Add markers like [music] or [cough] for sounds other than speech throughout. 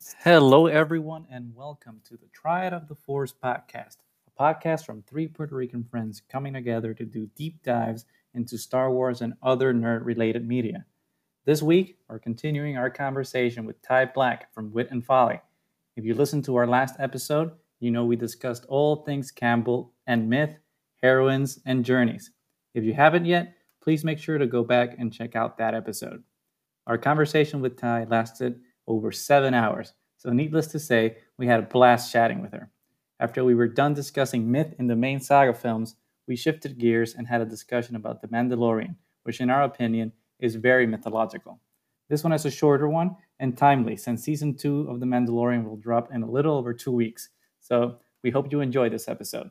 Hello, everyone, and welcome to the Triad of the Force podcast, a podcast from three Puerto Rican friends coming together to do deep dives into Star Wars and other nerd related media. This week, we're continuing our conversation with Ty Black from Wit and Folly. If you listened to our last episode, you know we discussed all things Campbell and myth, heroines, and journeys. If you haven't yet, please make sure to go back and check out that episode. Our conversation with Ty lasted over seven hours, so needless to say, we had a blast chatting with her. After we were done discussing myth in the main saga films, we shifted gears and had a discussion about The Mandalorian, which, in our opinion, is very mythological. This one is a shorter one and timely, since season two of The Mandalorian will drop in a little over two weeks. So we hope you enjoy this episode.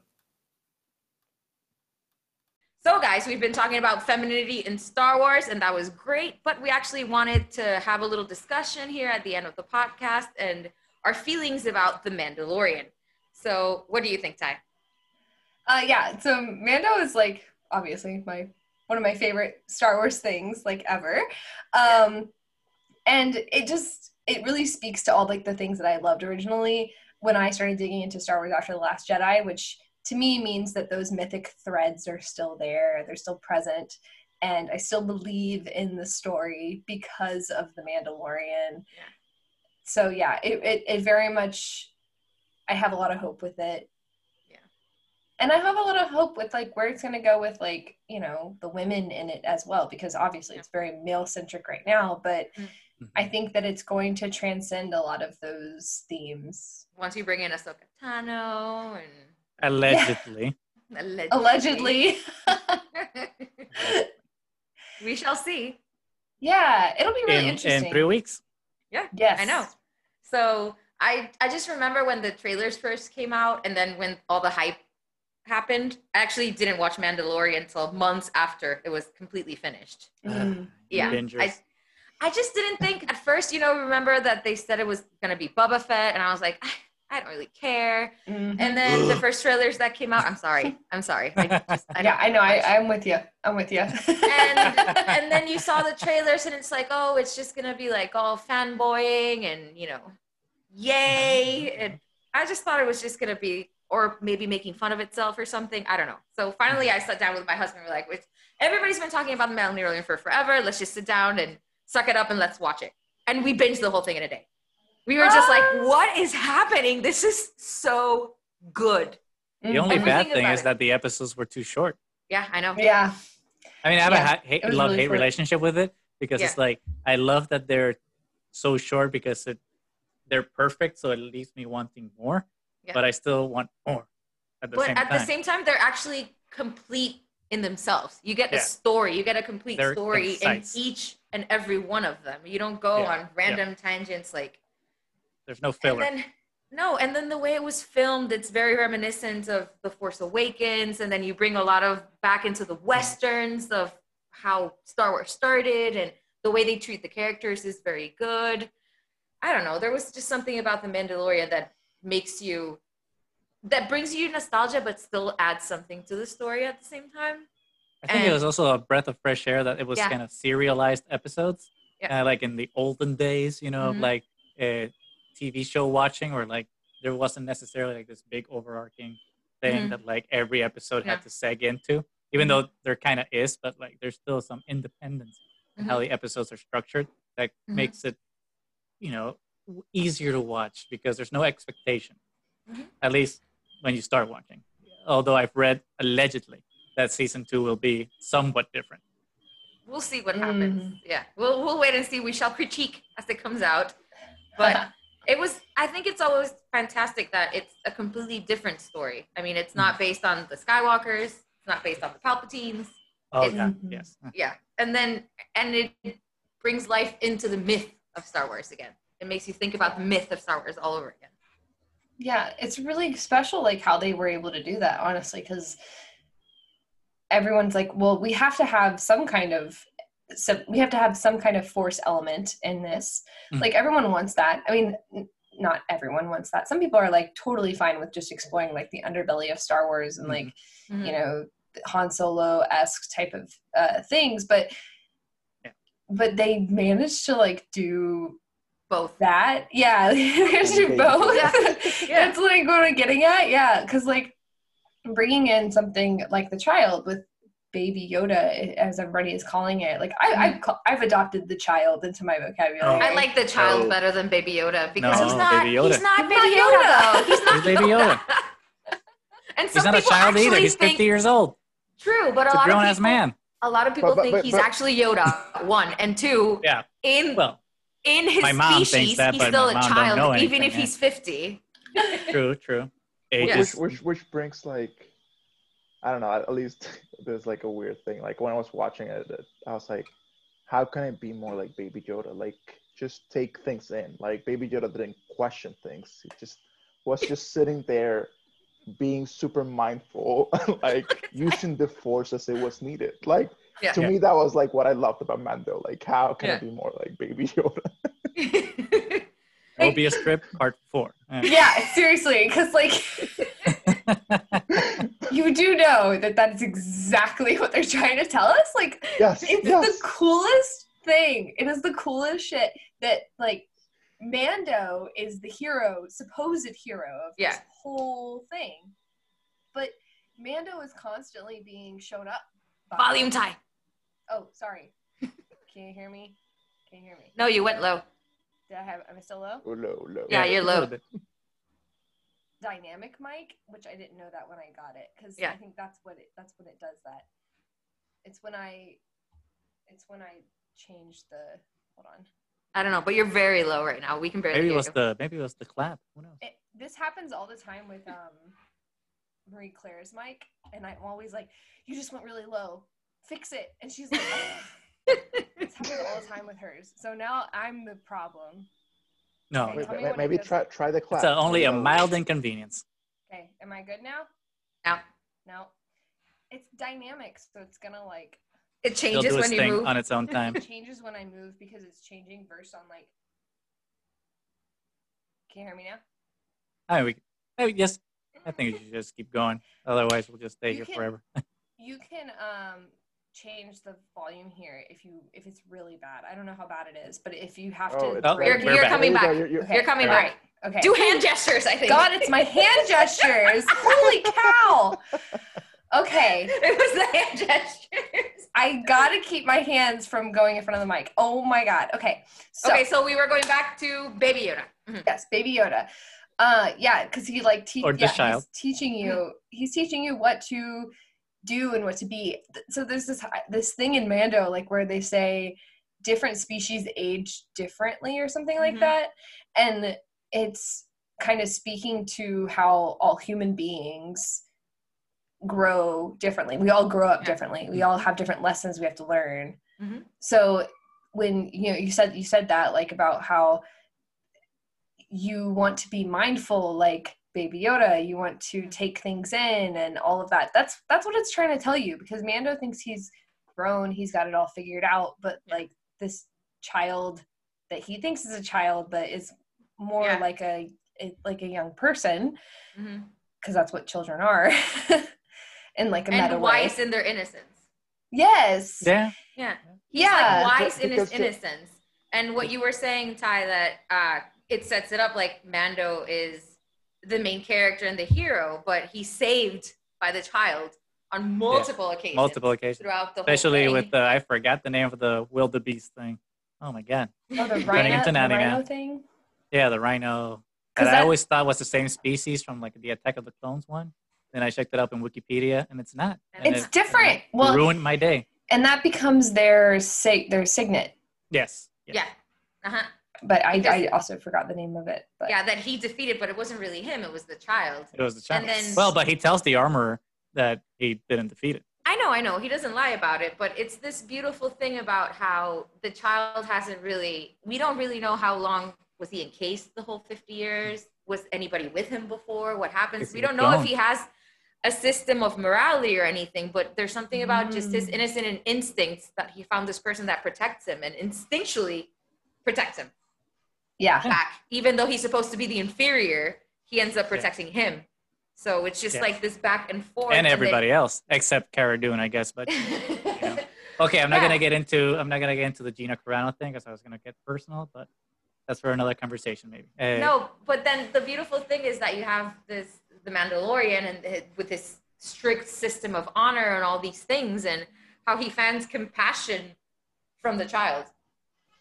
So, guys, we've been talking about femininity in Star Wars, and that was great. But we actually wanted to have a little discussion here at the end of the podcast and our feelings about The Mandalorian. So, what do you think, Ty? Uh, yeah, so Mando is like obviously my one of my favorite Star Wars things like ever, um, and it just it really speaks to all like the things that I loved originally when I started digging into Star Wars after the Last Jedi, which to me means that those mythic threads are still there, they're still present, and I still believe in the story because of the Mandalorian. Yeah. So yeah, it, it, it very much I have a lot of hope with it. Yeah. And I have a lot of hope with like where it's gonna go with like, you know, the women in it as well, because obviously it's very male centric right now, but Mm. I think that it's going to transcend a lot of those themes. Once you bring in Ahsoka Tano and [laughs] Allegedly. allegedly, Allegedly. [laughs] we shall see. yeah, it'll be really in, interesting. in three weeks. Yeah, yes. I know. So I I just remember when the trailers first came out, and then when all the hype happened. I actually didn't watch Mandalorian until months after it was completely finished. Mm. Yeah, I, I just didn't think at first. You know, remember that they said it was gonna be Boba Fett, and I was like, I don't really care. Mhm. And then the first trailers that came out, I'm sorry, I'm sorry. I just, I [laughs] yeah, I know. I, I'm with you. I'm with you. and [laughs] and then you saw the trailers and it's like oh it's just gonna be like all fanboying and you know yay and i just thought it was just gonna be or maybe making fun of itself or something i don't know so finally i sat down with my husband we're like "It's- everybody's been talking about the Mandalorian for forever let's just sit down and suck it up and let's watch it and we binged the whole thing in a day we were just like what is happening this is so good The only Mhm. bad thing is it. that the episodes were too short. yeah i know Yeah. I mean, I have Yeah, a ha- hate, love really hate short. relationship with it because it's like I love that they're so short because it they're perfect, so it leaves me wanting more. Yeah. But I still want more at the but same at time. the same time they're actually complete in themselves you get Yeah. a story you get a complete They're story concise. in each and every one of them you don't go Yeah. on random tangents like There's no and filler. then no and then the way it was filmed it's very reminiscent of the force awakens and then you bring a lot of back into the westerns of how star wars started and the way they treat the characters is very good i don't know there was just something about the mandalorian that makes you that brings you nostalgia but still adds something to the story at the same time I think it was also a breath of fresh air that it was Yeah. kind of serialized episodes, Yeah. uh, like in the olden days, you know, Mhm. like uh, TV show watching, or like there wasn't necessarily like this big overarching thing Mhm. that like every episode Yeah. had to seg into, even though there kind of is, but like there's still some independence in how the episodes are structured that Mhm. makes it, you know, easier to watch because there's no expectation, Mhm. at least when you start watching. Although I've read allegedly that season two will be somewhat different. we'll see what happens Mhm. yeah we'll, we'll wait and see we shall critique as it comes out but [laughs] it was i think it's always fantastic that it's a completely different story. I mean it's not based on the skywalkers it's not based on the palpatines. Oh It's- yeah, Mhm. yes. yeah and then and it brings life into the myth of star wars again. It makes you think about the myth of star wars all over again. Yeah, it's really special, like how they were able to do that, honestly, because everyone's like, well, we have to have some kind of so we have to have some kind of force element in this. Mhm. Like everyone wants that. I mean, not everyone wants that. Some people are like totally fine with just exploring like the underbelly of Star Wars and like Mhm. you know Han Solo esque type of uh, things, but Yeah. but they managed to like do Both. that. Yeah, [laughs] we have do both. Yeah. [laughs] Yeah. That's like what I'm getting at. Yeah, because like bringing in something like the child with baby Yoda, eh, as everybody is calling it. Like I, I've mm. I've adopted the child into my vocabulary. I like the child No. better than Baby Yoda because No, he's not. Baby Yoda. He's not He's Baby not Yoda. Yoda. He's not Baby Yoda. [laughs] [laughs] And He's some not a child either. actually He's think 50 years old. true, but a a lot grown of ass people, man. a lot of people but- think but- he's actually Yoda. One and two. Yeah. In Well, in his my mom thinks species, that, he's still a child, know even if yeah. he's fifty. true, true. Age Yeah. which, which which brings like I don't know. At least there's like a weird thing. Like when I was watching it, it- I was like, how can it be more like Baby Yoda? Like just take things in. Like Baby Yoda didn't question things. He just was just sitting there, being super mindful, [laughs] like [laughs] using the force as it was needed. Like Yeah. to Yeah. me, that was like what I loved about Mando. Like how can Yeah. it be more like Baby Yoda? [laughs] Mobius strip part four. Yeah. yeah, seriously, because like you do know that that's exactly what they're trying to tell us. Like yes, it's yes. the coolest thing. It is the coolest shit that like Mando is the hero, supposed hero of this whole thing. But Mando is constantly being shown up. by- Volume Ty. Oh, sorry. [laughs] Can you hear me? Can you hear me? No, you went low. Did I have am I still low? Oh, low, low. Yeah, you're low. Little bit. Dynamic mic, which I didn't know that when I got it. Because Yeah. I think that's what it that's when it does that. It's when I it's when I change the hold on. I don't know, but you're very low right now. We can barely Maybe it was you. the maybe it was the clap. Who knows? it, this happens all the time with um Marie Claire's mic, and I'm always like, "You just went really low. Fix it." And she's like, "Oh." [laughs] "It's happening all the time with hers." So now I'm the problem. No, Okay, Wait, tell me ma- when it maybe try try the clap. it's a, only a mild inconvenience. Okay, am I good now? No. No. It's dynamic, so it's gonna like It It'll changes do its when you move. on its own [laughs] time. it changes when I move because it's changing verse on like. Can you hear me now? I mean, we, maybe yes. I think we [laughs] should just keep going. Otherwise, we'll just stay You here can- forever. [laughs] You can um change the volume here if you if it's really bad. I don't know how bad it is, but if you have Oh, to, Oh, You're- you're There coming you go, back. you're- you're- Okay. You're coming all back. right. Okay. Do hand gestures, I think. God, it's my hand [laughs] gestures. Holy cow. Okay. It was the hand gestures. I gotta keep my hands from going in front of the mic. Oh my god. Okay. So okay, so we were going back to Baby Yoda. Mhm. yes, baby Yoda. Uh yeah, because he like te- Or the yeah, child. he's teaching you he's teaching you what to do and what to be. So there's this this thing in Mando, like where they say different species age differently or something like Mhm. that. And it's kind of speaking to how all human beings grow differently. We all grow up Yeah. differently. We all have different lessons we have to learn. Mhm. So when you know you said you said that like about how you want to be mindful like baby Yoda, you want to take things in and all of that. That's that's what it's trying to tell you because Mando thinks he's grown, he's got it all figured out, but like this child that he thinks is a child but is more Yeah. like a, a like a young person because that's what children are [laughs] in like a meta And way. wise in their innocence. Yes. Yeah. Yeah. He's Yeah. like wise in his innocence. And what you were saying, Ty, that uh, it sets it up like Mando is the main character and the hero, but he's saved by the child on multiple occasions. Multiple occasions. Throughout the Especially whole with the I forgot the name of the wildebeest thing. Oh my god. Oh, the rhino, into the rhino thing. Yeah, the rhino. 'Cause That I always thought was the same species from like the Attack of the Clones one. Then I checked it up in Wikipedia, and it's not. And It's it- different. and it Well- ruined my day. And that becomes their sig- their signet. Yes. yeah. Uh-huh. But I, I also forgot the name of it. But Yeah, that he defeated, but it wasn't really him, it was the child. It was the child. And then- well, but he tells the armorer that he didn't defeat it. I know, I know. He doesn't lie about it, but it's this beautiful thing about how the child hasn't really, we don't really know how long was he encased the whole 50 years? Was anybody with him before? What happens? If We don't know don't. if he has a system of morality or anything, but there's something about just his Mm. innocent and instincts that he found this person that protects him and instinctually protects him yeah. back. Even though he's supposed to be the inferior, he ends up protecting him. So it's just Yeah. like this back and forth. and then- everybody else except Cara Dune, I guess. But [laughs] okay, I'm not Yeah. gonna get into I'm not gonna get into the Gina Carano thing because I was gonna get personal, but that's for another conversation, maybe. Uh, No, but then the beautiful thing is that you have this the Mandalorian and hi- with this strict system of honor and all these things, and how he finds compassion from the child.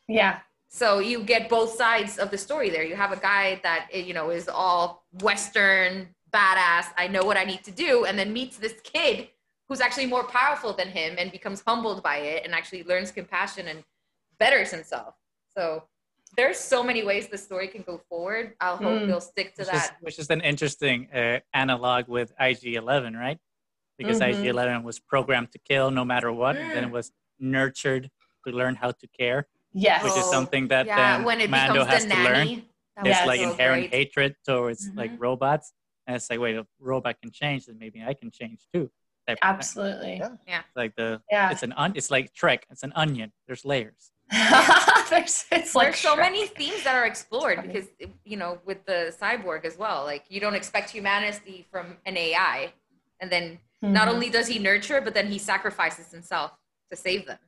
Yeah. So you get both sides of the story there. You have a guy that eh, you know is all Western badass. I know what I need to do, and then meets this kid who's actually more powerful than him and becomes humbled by it, and actually learns compassion and betters himself. So there's so many ways the story can go forward. I'll hope Mm. they'll stick to which is, that. which is an interesting uh, analog with IG-11, right? Because Mhm. IG-11 was programmed to kill no matter what, and then it was nurtured to learn how to care, Yes. which is Oh, something that yeah, then when it Mando has the to learn. nanny. that There's Yes. was like so inherent great. hatred towards like Mhm. robots, and it's like, wait, if a robot can change, then maybe I can change too. type. Absolutely. Yeah. Like the Yeah. it's an on, it's like Trek. It's an onion. There's layers. [laughs] There's, it's like There's so Shrek. many themes that are explored because you know with the cyborg as well. Like you don't expect humanity from an AI, and then not Mhm. only does he nurture, but then he sacrifices himself to save them.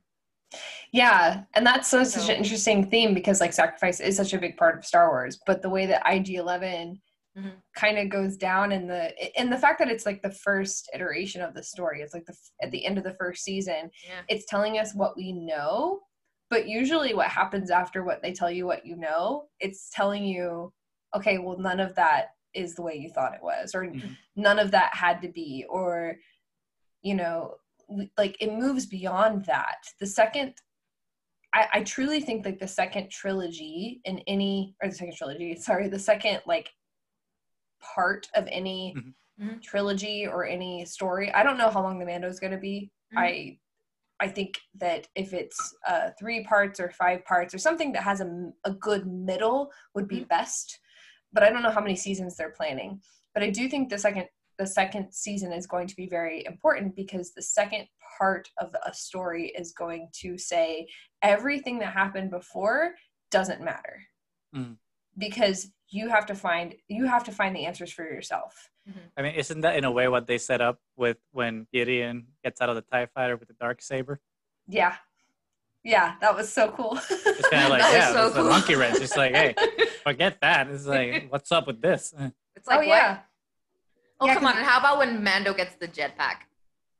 Yeah, and that's so, such an interesting theme because like sacrifice is such a big part of Star Wars, but the way that IG Eleven Mhm. kind of goes down in the in the fact that it's like the first iteration of the story, it's like the at the end of the first season, Yeah. it's telling us what we know, but usually what happens after what they tell you what you know, it's telling you, okay, well none of that is the way you thought it was, or Mhm. none of that had to be, or you know, like it moves beyond that. The second I, I truly think like the second trilogy in any or the second trilogy, sorry, the second like part of any Mhm. Mhm. trilogy or any story. I don't know how long the Mando is going to be. Mhm. I I think that if it's uh, three parts or five parts or something that has a, a good middle would be best. But I don't know how many seasons they're planning. But I do think the second the second season is going to be very important because the second part of a story is going to say everything that happened before doesn't matter Mm. because you have to find you have to find the answers for yourself I mean, isn't that in a way what they set up with when Gideon gets out of the Tie Fighter with the dark saber? yeah yeah that was so cool It's kind of like, [laughs] That was yeah, so it's a cool. monkey wrench. It's like, hey, forget that. It's like, [laughs] what's up with this? It's like oh what? yeah Oh Yeah, come 'cause- on! And how about when Mando gets the jetpack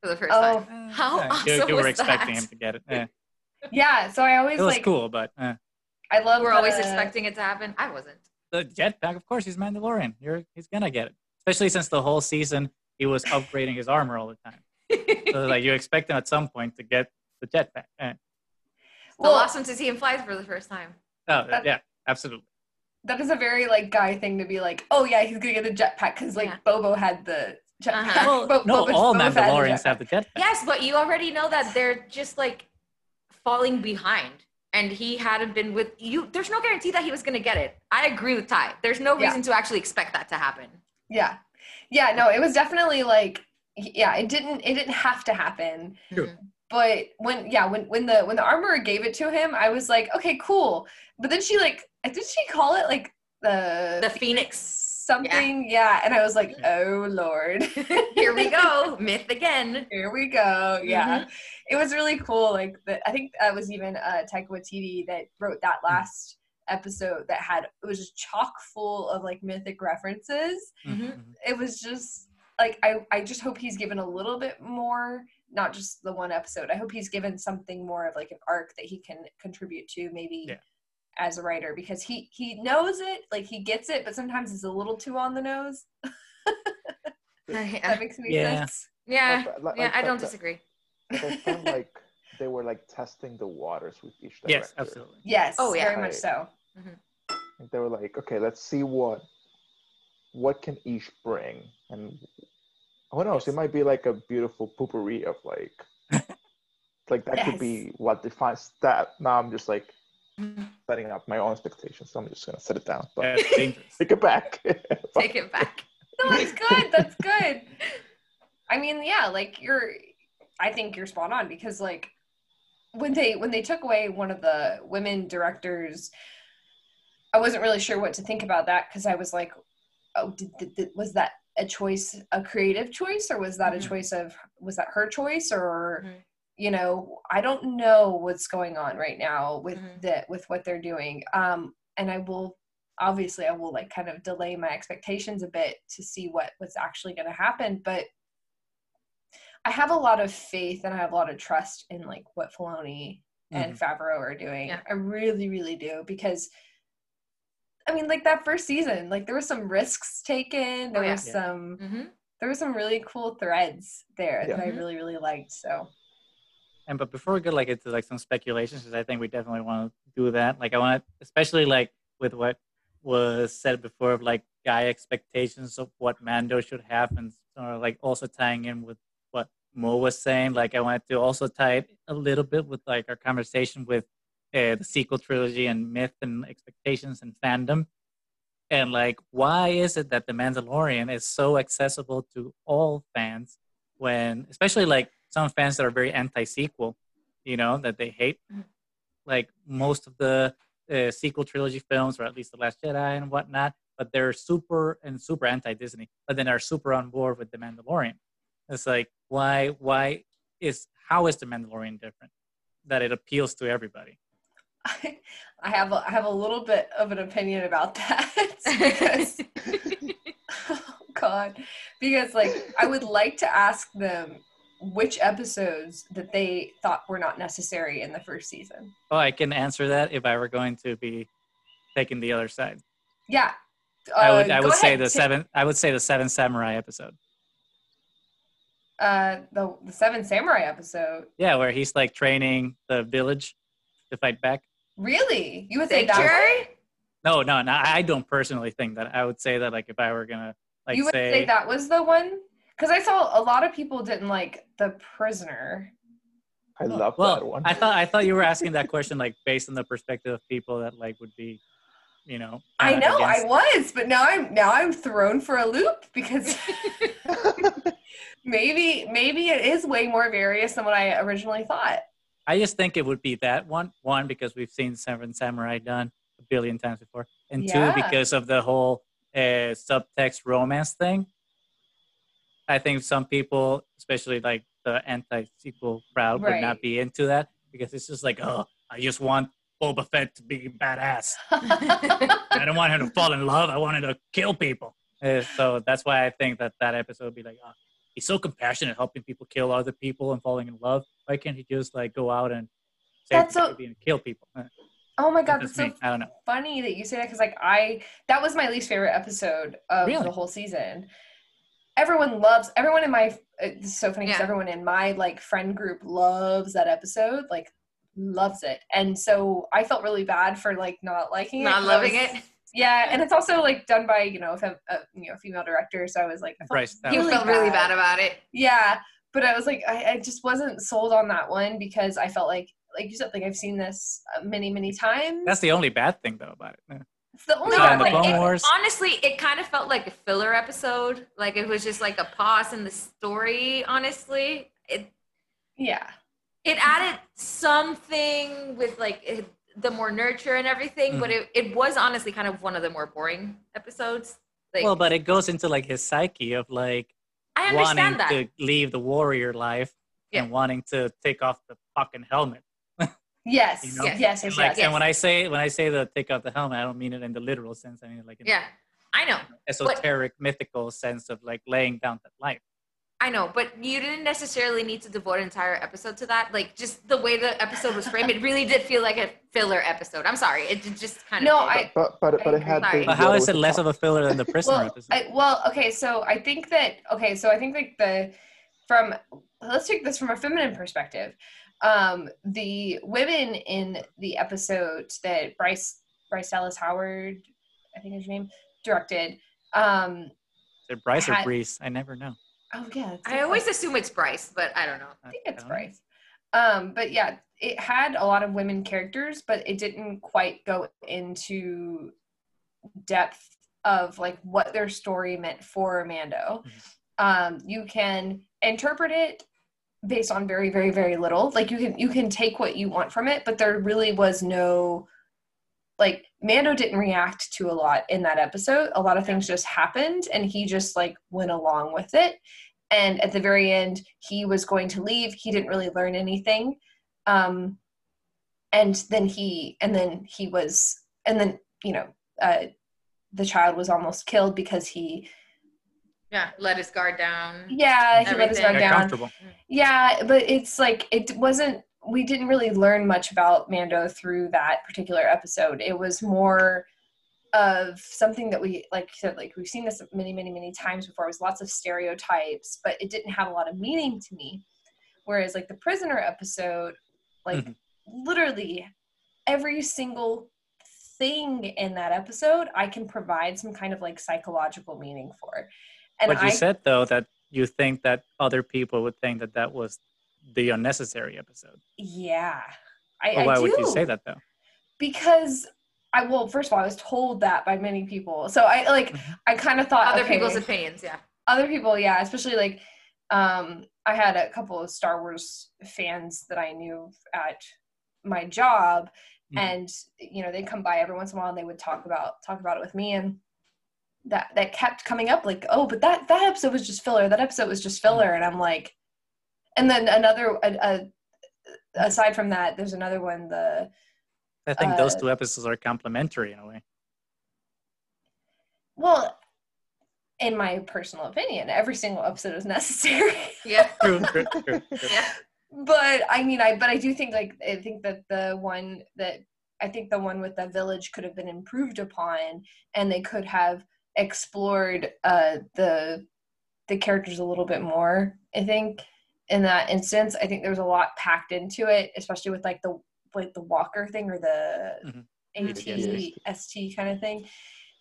for the first Oh. time? How yeah, you, awesome you were was expecting that? him to get it. Yeah. yeah so i always It was like cool, but uh, i love We're always the- expecting it to happen. I wasn't. the jetpack, of course, he's Mandalorian. You're, he's gonna get it. Especially since the whole season he was upgrading his armor all the time. So [laughs] like you expect him at some point to get the jetpack. Still Well- awesome to see him fly for the first time. oh, That- yeah, absolutely. That is a very like guy thing to be like oh yeah he's gonna get a jetpack because like Yeah. Boba had the jetpack Uh-huh. [laughs] Well, Bo- no, Boba's- all Boba Fett had the Mandalorians have the jetpack. Yes, but you already know that they're just like falling behind. And he hadn't been with you. There's no guarantee that he was gonna get it. I agree with Ty. There's no Yeah. reason to actually expect that to happen. yeah yeah no it was definitely like yeah it didn't it didn't have to happen True. But when yeah when when the when the armorer gave it to him i was like okay cool but then she like did she call it like the The Phoenix. something yeah. and i was like oh lord [laughs] Here we go. [laughs] Myth again. here we go yeah Mm-hmm. it was really cool like the, i think that was even uh taika waititi that wrote that last episode that had it was just chock full of like mythic references Mhm. Mhm. it was just like I, I just hope he's given a little bit more not just the one episode i hope he's given something more of like an arc that he can contribute to maybe Yeah. as a writer because he he knows it like he gets it but sometimes it's a little too on the nose [laughs] yeah, that makes any Yeah. sense yeah, Like- like- yeah, like I don't that- disagree. Like, [laughs] like they were like testing the waters with each director. Yes, absolutely. yes Oh, yeah. very much so mm-hmm. Like, they were like, okay, let's see what what can each bring, and who knows, it might be like a beautiful poopery of like, [laughs] like that could be what defines that. Now I'm just like Mhm. setting up my own expectations, so I'm just gonna set it down. But Yeah, it's dangerous. [laughs] take it back. [laughs] Take it back. no it's good that's good i mean yeah like you're i think you're spot on because like when they when they took away one of the women directors i wasn't really sure what to think about that because i was like oh did, did, did- was that a choice a creative choice or was that Mhm. a choice of was that her choice or Mhm. you know i don't know what's going on right now with Mhm. the with what they're doing um and I will obviously I will like kind of delay my expectations a bit to see what what's actually going to happen, but I have a lot of faith and I have a lot of trust in like what Filoni and Favreau are doing. Yeah. I really, really do because I mean, like that first season, like there were some risks taken. There Oh, yeah. was Yeah. some hmm there were some really cool threads there that I really, really liked. So And but before we go like into like some speculations, because I think we definitely want to do that. Like I want to, especially like with what was said before of like guy expectations of what Mando should have, and sort of like also tying in with what Mo was saying. Like I wanted to also tie it a little bit with like our conversation with uh, the sequel trilogy and myth and expectations and fandom. And like, why is it that The Mandalorian is so accessible to all fans when, especially like some fans that are very anti-sequel, you know, that they hate. Mhm. Like most of the uh, sequel trilogy films, or at least The Last Jedi and whatnot, but they're super and super anti-Disney, but then are super on board with The Mandalorian. It's like, why, why is, how is The Mandalorian different? That it appeals to everybody. I, [laughs] I have a, I have a little bit of an opinion about that [laughs] because [laughs] oh god because like I would like to ask them which episodes that they thought were not necessary in the first season. Oh, I can answer that if I were going to be taking the other side. Yeah. I would, Uh, I would say ahead, the ta- seven, I would say the Seven Samurai episode. uh the the Seven Samurai episode. Yeah, where he's like training the village to fight back. Really? You would say that Sanctuary? No, no, no. I don't personally think that. I would say that like if I were gonna like you would say, say that was the one? Because I saw a lot of people didn't like the prisoner. I love well, that one. I thought I thought you were asking that question like based on the perspective of people that like would be, you know. I know against- I was, but now I'm now I'm thrown for a loop because [laughs] [laughs] maybe maybe it is way more various than what I originally thought. I just think it would be that one. One because we've seen Seven Samurai done a billion times before, and Yeah. two because of the whole uh, subtext romance thing. I think some people, especially like the anti-sequel crowd, would not be into that because it's just like, oh, I just want Boba Fett to be badass. [laughs] I don't want him to fall in love. I want him to kill people. Uh, so that's why I think that that episode would be like, oh, he's so compassionate, helping people kill other people and falling in love. Why can't he just like go out and save That's so- and kill people? Uh, oh my god, that's that's so me. I don't know. funny that you say that because like I that was my least favorite episode of Really? the whole season. Everyone loves everyone in my it's so funny because Yeah. everyone in my like friend group loves that episode like loves it and so I felt really bad for like not liking it Not loving was- it. Yeah and it's also like done by you know a, fem- a you know female director so I was like I felt Bryce Dallas. You really felt really bad. bad about it. yeah but i was like I, I just wasn't sold on that one because i felt like like you said like i've seen this uh, many many times That's the only bad thing though about it. Yeah. it's the only No, bad in the thing. Clone It- Wars, Honestly, it kind of felt like a filler episode. Like it was just like a pause in the story. Honestly, it yeah it added something with like it, the more nurture and everything, but mm-hmm. it, it was honestly kind of one of the more boring episodes. Like well, but it goes into like his psyche of like I wanting understand that. to leave the warrior life Yeah. and wanting to take off the fucking helmet. [laughs] yes You know? yes yes yes, like, yes. And when I say when I say the take off the helmet, I don't mean it in the literal sense. I mean like in yeah, I know. the esoteric, mythical sense of like laying down that life. I know, but you didn't necessarily need to devote an entire episode to that. Like just the way the episode was framed, it really did feel like a filler episode. I'm sorry, it just kind of. No. I- but but but I it had agree. But the how other is with it the less of a filler than the [laughs] prisoner well, episode? I, well okay so i think that okay so i think like the from let's take this from a feminine perspective um the women in the episode that bryce bryce dallas howard i think is her name directed um Is it Bryce or had- Breeze? I never know. Oh yeah it's I always assume it's Bryce, but I don't know. I think it's. Bryce. Um, but yeah, it had a lot of women characters, but it didn't quite go into depth of like what their story meant for Mando. Um, you can interpret it based on very, very, very little. Like you can you can take what you want from it, but there really was no like Mando didn't react to a lot in that episode. A lot of things just happened and he just like went along with it. And at the very end, he was going to leave. He didn't really learn anything. Um and then he and then he was and then you know, uh, the child was almost killed because he, Yeah, let his guard down. yeah, he let his Everything. guard Got down. Yeah, but it's like it wasn't. We didn't really learn much about Mando through that particular episode. It was more of something that we like said like we've seen this many many many times before it was lots of stereotypes but it didn't have a lot of meaning to me whereas like the prisoner episode like Mhm. literally every single thing in that episode i can provide some kind of like psychological meaning for and but you i said though that you think that other people would think that that was the unnecessary episode. yeah i, Well, I why would you say that though? because I well, first of all, I was told that by many people. So I like Mhm. I kind of thought Other okay, people's opinions, yeah. other people, yeah, especially like um I had a couple of Star Wars fans that I knew at my job Mhm. and you know, they'd come by every once in a while and they would talk about talk about it with me and that that kept coming up like, "Oh, but that that episode was just filler. That episode was just filler." And I'm like and then another a, a, aside from that, there's another one the I think those uh, two episodes are complementary in a way. Well, in my personal opinion, every single episode is necessary. [laughs] Yeah. True, true, true, true. [laughs] Yeah. but I mean, I but I do think like I think that the one that I think the one with the village could have been improved upon, and they could have explored uh, the the characters a little bit more. I think in that instance, I think there was a lot packed into it, especially with like the like the Walker thing or the Mhm. AT ST kind of thing.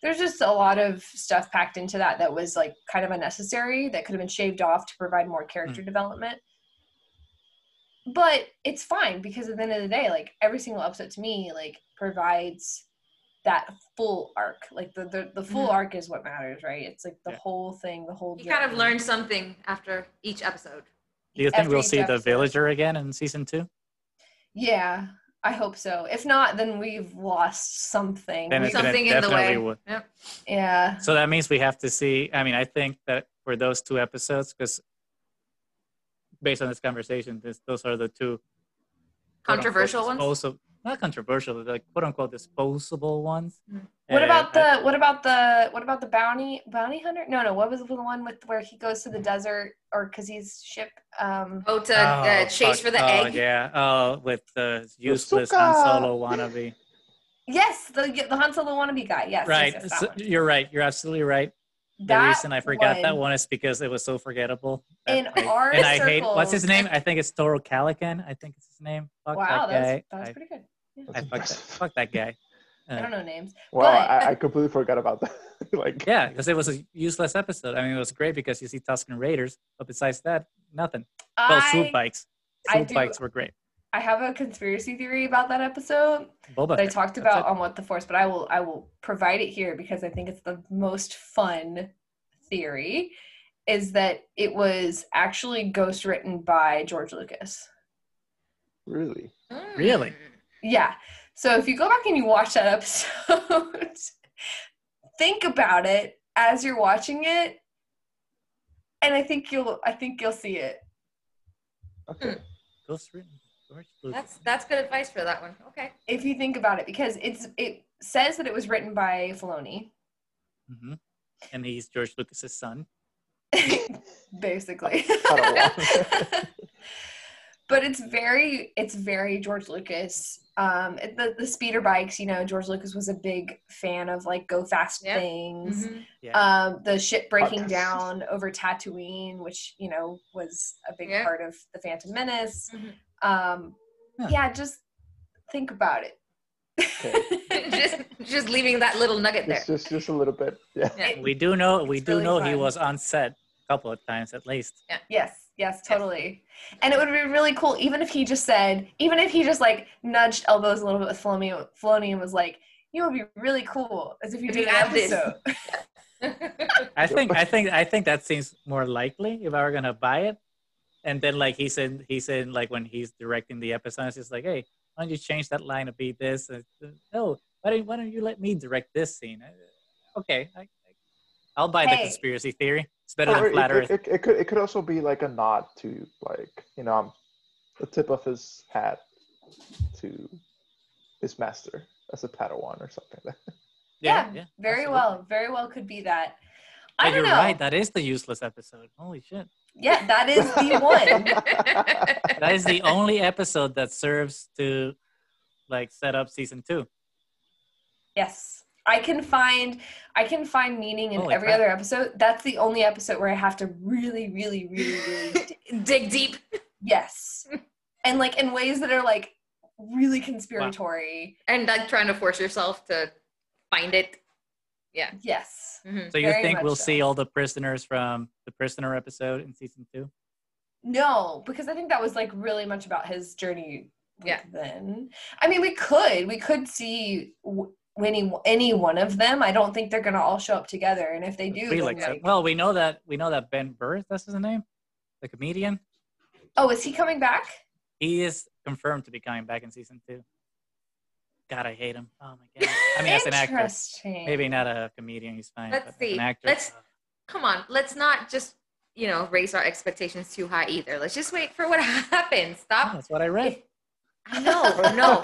There's just a lot of stuff packed into that that was like kind of unnecessary that could have been shaved off to provide more character development. But it's fine because at the end of the day, like every single episode to me, like provides that full arc. Like the the, the full Mhm. arc is what matters, right? It's like the Yeah. whole thing, the whole. You kind of journey. learn something after each episode. Do you think we'll each see the villager again in season two? Yeah, I hope so. If not, then we've lost something. Then We- it's gonna Something in the definitely way. would. Yep. yeah. So that means we have to see. I mean, I think that for those two episodes, because based on this conversation, this, those are the two Controversial ones? disposable- Not controversial, like quote unquote disposable ones. Mhm. What about I- the what about the what about the bounty bounty hunter? No, no. What was the one with where he goes to the desert or because he's ship? Um, Oh, to Oh, uh, chase fuck. for the oh, egg. Yeah. Oh, with the useless Han Solo wannabe. yes, the the Han Solo wannabe guy. Yes, yes, right. yes, that So- you're right. You're absolutely right. The That reason I forgot that one- one is because it was so forgettable. In I- our and I hate what's his name? I think it's Toro Calican. I think it's his name. Fuck Wow, that that guy. was, that was I, pretty good. I fuck that, fuck that guy. I Uh, don't know names. Wow, But- I, I completely forgot about that. [laughs] like, Yeah, because it was a useless episode. I mean, it was great because you see Tusken Raiders, but besides that, nothing. Well, I swoop bikes. I Swoop bikes were great. I have a conspiracy theory about that episode Boba that I talked that's about on what the force, but I will I will provide it here because I think it's the most fun theory. Is that it was actually ghost written by George Lucas. really? Really? Yeah. So if you go back and you watch that episode, [laughs] think about it as you're watching it, and I think you'll I think you'll see it. Okay. Ghost Written. George Lucas. That's that's good advice for that one. Okay. If you think about it, because it's it says that it was written by Filoni, hmm And he's George Lucas's son. [laughs] basically. [laughs] Padawan. but it's very it's very George Lucas. Um, the the speeder bikes, you know, George Lucas was a big fan of like go fast Yeah. things. Mhm. Yeah. Um, the ship breaking Podcast. down over Tatooine, which you know was a big Yeah. part of the Phantom Menace. Mhm. Um, Yeah. yeah, just think about it. [laughs] just just leaving that little nugget there. Just, just, just a little bit. Yeah. Yeah. we do know. We It's do really know he was on set a couple of times at least. Yeah. Yes, yes, totally. And it would be really cool, even if he just said, even if he just like nudged elbows a little bit with Filoni, Filoni and was like, "You would be really cool," as if you If did you an episode. [laughs] I think I think I think that seems more likely if I were gonna buy it. And then like he said he said like when he's directing the episode, it's just like, hey, why don't you change that line to be this? Uh, no, why don't why don't you let me direct this scene? Okay, I, I, I'll buy the conspiracy theory. It's better Or than it, flat it, Earth. it, it could it could also be like a nod to like you know um, the tip of his hat to his master as a Padawan or something. [laughs] Like that. Yeah, yeah, very absolutely. well, very well could be that. I But don't you're know. right. That is the useless episode. Holy shit! Yeah, that is the [laughs] one. [laughs] That is the only episode that serves to like set up season two. Yes. I can find I can find meaning in Holy every crap. other episode. That's the only episode where I have to really, really, really, really [laughs] Dig deep. yes. [laughs] And like in ways that are like really conspiratory. And like trying to force yourself to find it. Yeah. Yes. Mhm. So you Very think we'll so. see all the prisoners from the prisoner episode in season two? No, because I think that was like really much about his journey Yeah. then. I mean, we could we could see w- any any one of them. I don't think they're gonna all show up together. And if they do, Three, then, like, like, well, we know that we know that Ben Burr, that's his name, the comedian. oh, is he coming back? He is confirmed to be coming back in season two. God, I hate him. Oh my god. I mean, as an actor, Interesting. maybe not a comedian. He's fine. Let's but see. An actor, Let's- uh, Come on, let's not just, you know, raise our expectations too high either. Let's just wait for what [laughs] happens. oh, Stop. that's what I read. I know, no.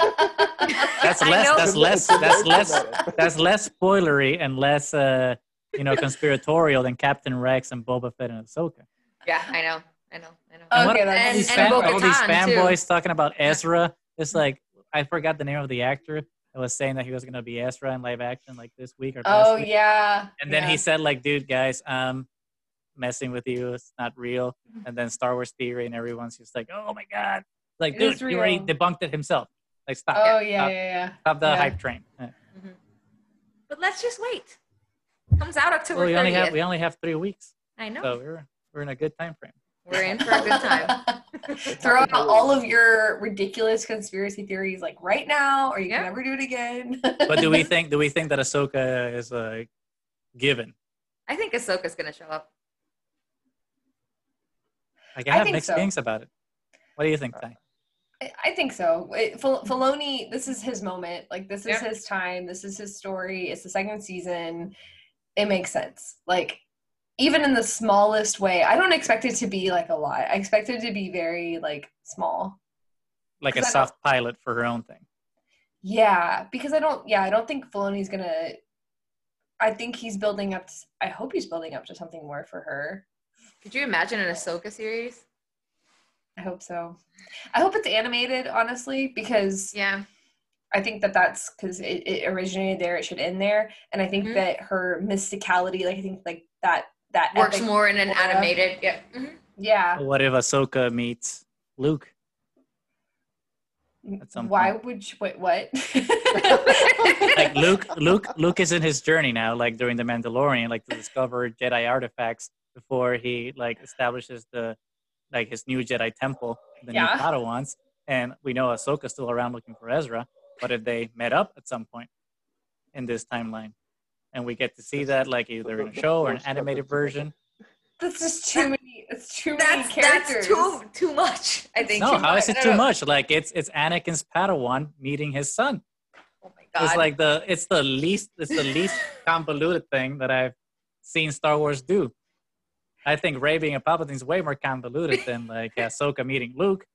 That's less. That's less. That's less. That's less spoilery and less, uh, you know, conspiratorial than Captain Rex and Boba Fett and Ahsoka. Yeah, I know. I know. I know. And what- Okay, that's- all these, And- fan, and all these Bo-Katan, fanboys talking about Ezra. It's like I forgot the name of the actor that was saying that he was gonna be Ezra in live action like this week or last Oh week. yeah. And then yeah. he said like, "Dude, guys, um, messing with you. It's not real." And then Star Wars theory and everyone's just like, "Oh my god!" Like, It dude, is he already debunked it himself. Like, stop. Oh yeah, stop, yeah, yeah. stop the yeah. hype train. Yeah. Mm-hmm. But let's just wait. Comes out October Well, we only have we only have three weeks, I know. so we're we're in a good time frame. We're in for a good time. [laughs] Throw out all of your ridiculous conspiracy theories like right now, or you Yeah. can never do it again. [laughs] But do we think do we think that Ahsoka is a given? I think Ahsoka's gonna show up. Like, I I have think mixed so. feelings about it. What do you think, Ty? I- I think so. It, Fil- mm-hmm. Filoni, this is his moment. Like this is Yeah. his time. This is his story. It's the second season. It makes sense. Like even in the smallest way, I don't expect it to be like a lot. I expect it to be very like small. Like a 'Cause soft pilot for her own thing. Yeah, because I don't. Yeah, I don't think Filoni's gonna. I think he's building up. To, I hope he's building up to something more for her. Could you imagine an Ahsoka series? I hope so. I hope it's animated, honestly, because Yeah. I think that that's because it, it originated there. It should end there, and I think Mhm. that her mysticality, like I think, like that that Works epic- more in an aura. animated. Yeah. Mhm. Yeah. What if Ahsoka meets Luke? At some Why point. would you wait? What? [laughs] Like Luke, [laughs] Luke, Luke is in his journey now, like during the Mandalorian, like to discover Jedi artifacts before he like establishes the like his new Jedi temple, the Yeah. new Padawans. And we know Ahsoka's still around looking for Ezra. But if they met up at some point in this timeline, and we get to see that like either in a show or an animated version. That's just too many. It's too many characters. that's too too much. I think. No, too how much. is it too know. much? Like it's it's Anakin's Padawan meeting his son. Oh my god. It's like the it's the least it's the least [laughs] convoluted thing that I've seen Star Wars do. I think Rey being a Palpatine is way more convoluted than like [laughs] Ahsoka meeting Luke.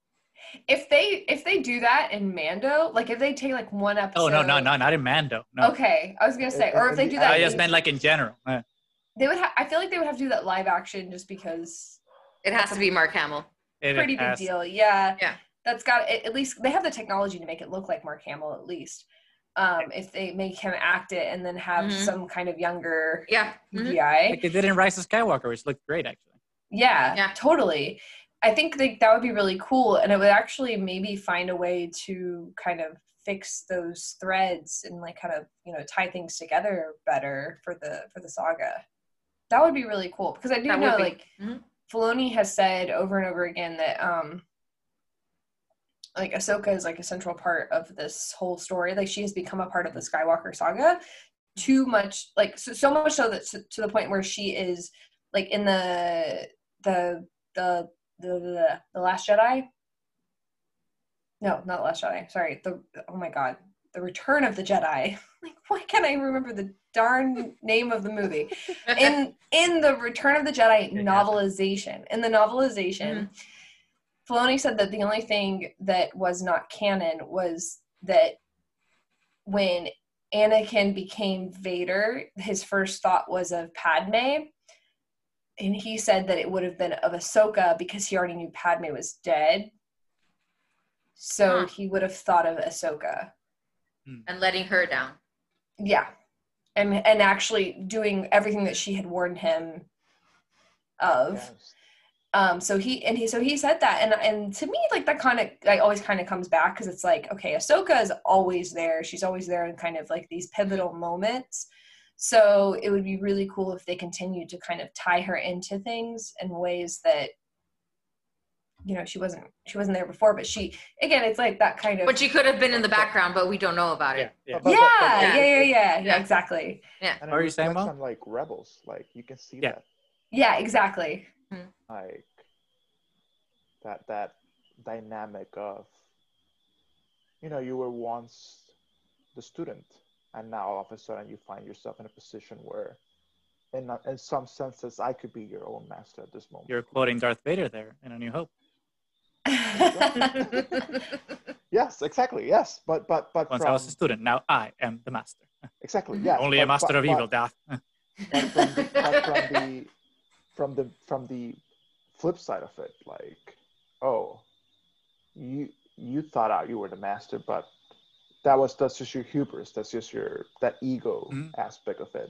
If they if they do that in Mando, like if they take like one episode. Oh no, no, no, not in Mando. No, Okay, I was gonna say, or if they do that, I just meant like in general. They would. Ha- I feel like they would have to do that live action just because it has to be Mark Hamill. it pretty big has- deal. Yeah. Yeah. That's got at at least they have the technology to make it look like Mark Hamill at least. Um, if they make him act it and then have Mhm. some kind of younger Yeah. Mhm. CGI. Like they did in Rise of Skywalker, which looked great actually. Yeah, Yeah. totally. I think that that would be really cool, and it would actually maybe find a way to kind of fix those threads and like kind of you know tie things together better for the for the saga. That would be really cool because I do That would know be. like Mhm. Filoni has said over and over again that um like Ahsoka is like a central part of this whole story. Like she has become a part of the Skywalker saga. Too much, like so, so much so that to, to the point where she is like in the the the the the, the Last Jedi. No, not Last Jedi. Sorry. The oh my god, the Return of the Jedi. [laughs] Like why can't I remember the darn name of the movie? [laughs] in in the Return of the Jedi novelization, in the novelization, mm-hmm. Filoni said that the only thing that was not canon was that when Anakin became Vader, his first thought was of Padme. And he said that it would have been of Ahsoka because he already knew Padme was dead. So Huh. he would have thought of Ahsoka. Hmm. And letting her down. Yeah. And and actually doing everything that she had warned him of. Yes. Um so he and he so he said that and and to me like that kind of like always kind of comes back because it's like okay ahsoka is always there she's always there in kind of like these pivotal moments so it would be really cool if they continued to kind of tie her into things in ways that you know she wasn't she wasn't there before but she again it's like that kind of But she could have been in the background, but we don't know about it. yeah. But- but- yeah, yeah, Yeah. yeah, yeah, yeah, Yeah. exactly. And are you saying, reflects Mo? on like rebels. Like you can see Yeah. that. Yeah, exactly. Mm-hmm. like that that dynamic of you know you were once the student and now all of a sudden you find yourself in a position where in, in some senses i could be your own master at this moment You're quoting Darth Vader there in A New Hope. [laughs] yes exactly yes but but but Once from, I was a student, now I am the master. exactly yeah Only a master but- of evil, but- Darth. but from the, but from the from the from the flip side of it like oh you you thought out you were the master but that was that's just your hubris that's just your that ego Mhm. aspect of it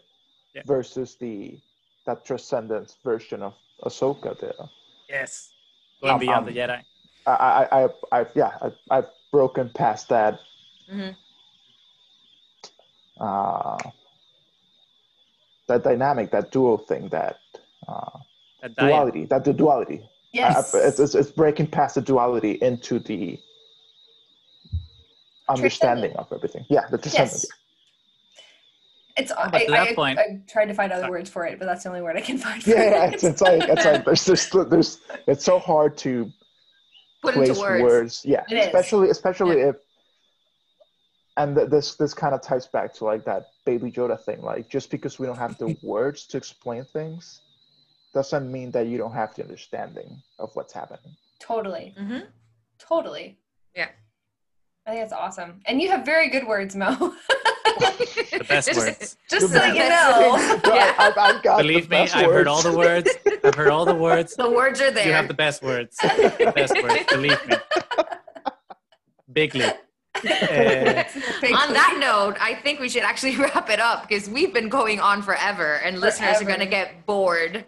Yeah. versus the that transcendence version of Ahsoka there Yes. Going Um, beyond um, the Jedi. I I I I've yeah I, I've broken past that Mhm. uh that dynamic that dual thing that uh duality that the duality yes. Uh, it's, it's, it's breaking past the duality into the understanding of everything. Yeah, the transcendence. Yes. It's But I, that I, point- I tried to find other Sorry. words for it, but that's the only word I can find. For Yeah, yeah, it. it's, it's like it's like there's just there's it's so hard to Put place into words. words. Yeah, It is. especially especially if and th- this this kind of ties back to like that baby Yoda thing. Like just because we don't have the [laughs] words to explain things doesn't mean that you don't have the understanding of what's happening. totally, Mm-hmm. totally. Yeah. I think that's awesome, and you have very good words, Mo. [laughs] The best words. Just The so you best- know. [laughs] Yeah. I've, I've got Believe the me, best I've heard all the words. I've heard all the words. The words are there. You have the best words. The best words. Believe me. Bigly. Uh, Big on that note, I think we should actually [laughs] wrap it up because we've been going on forever and listeners are going to get bored.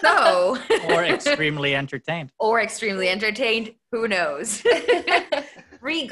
So, [laughs] or extremely entertained. or extremely entertained, who knows? [laughs] [laughs] Regardless.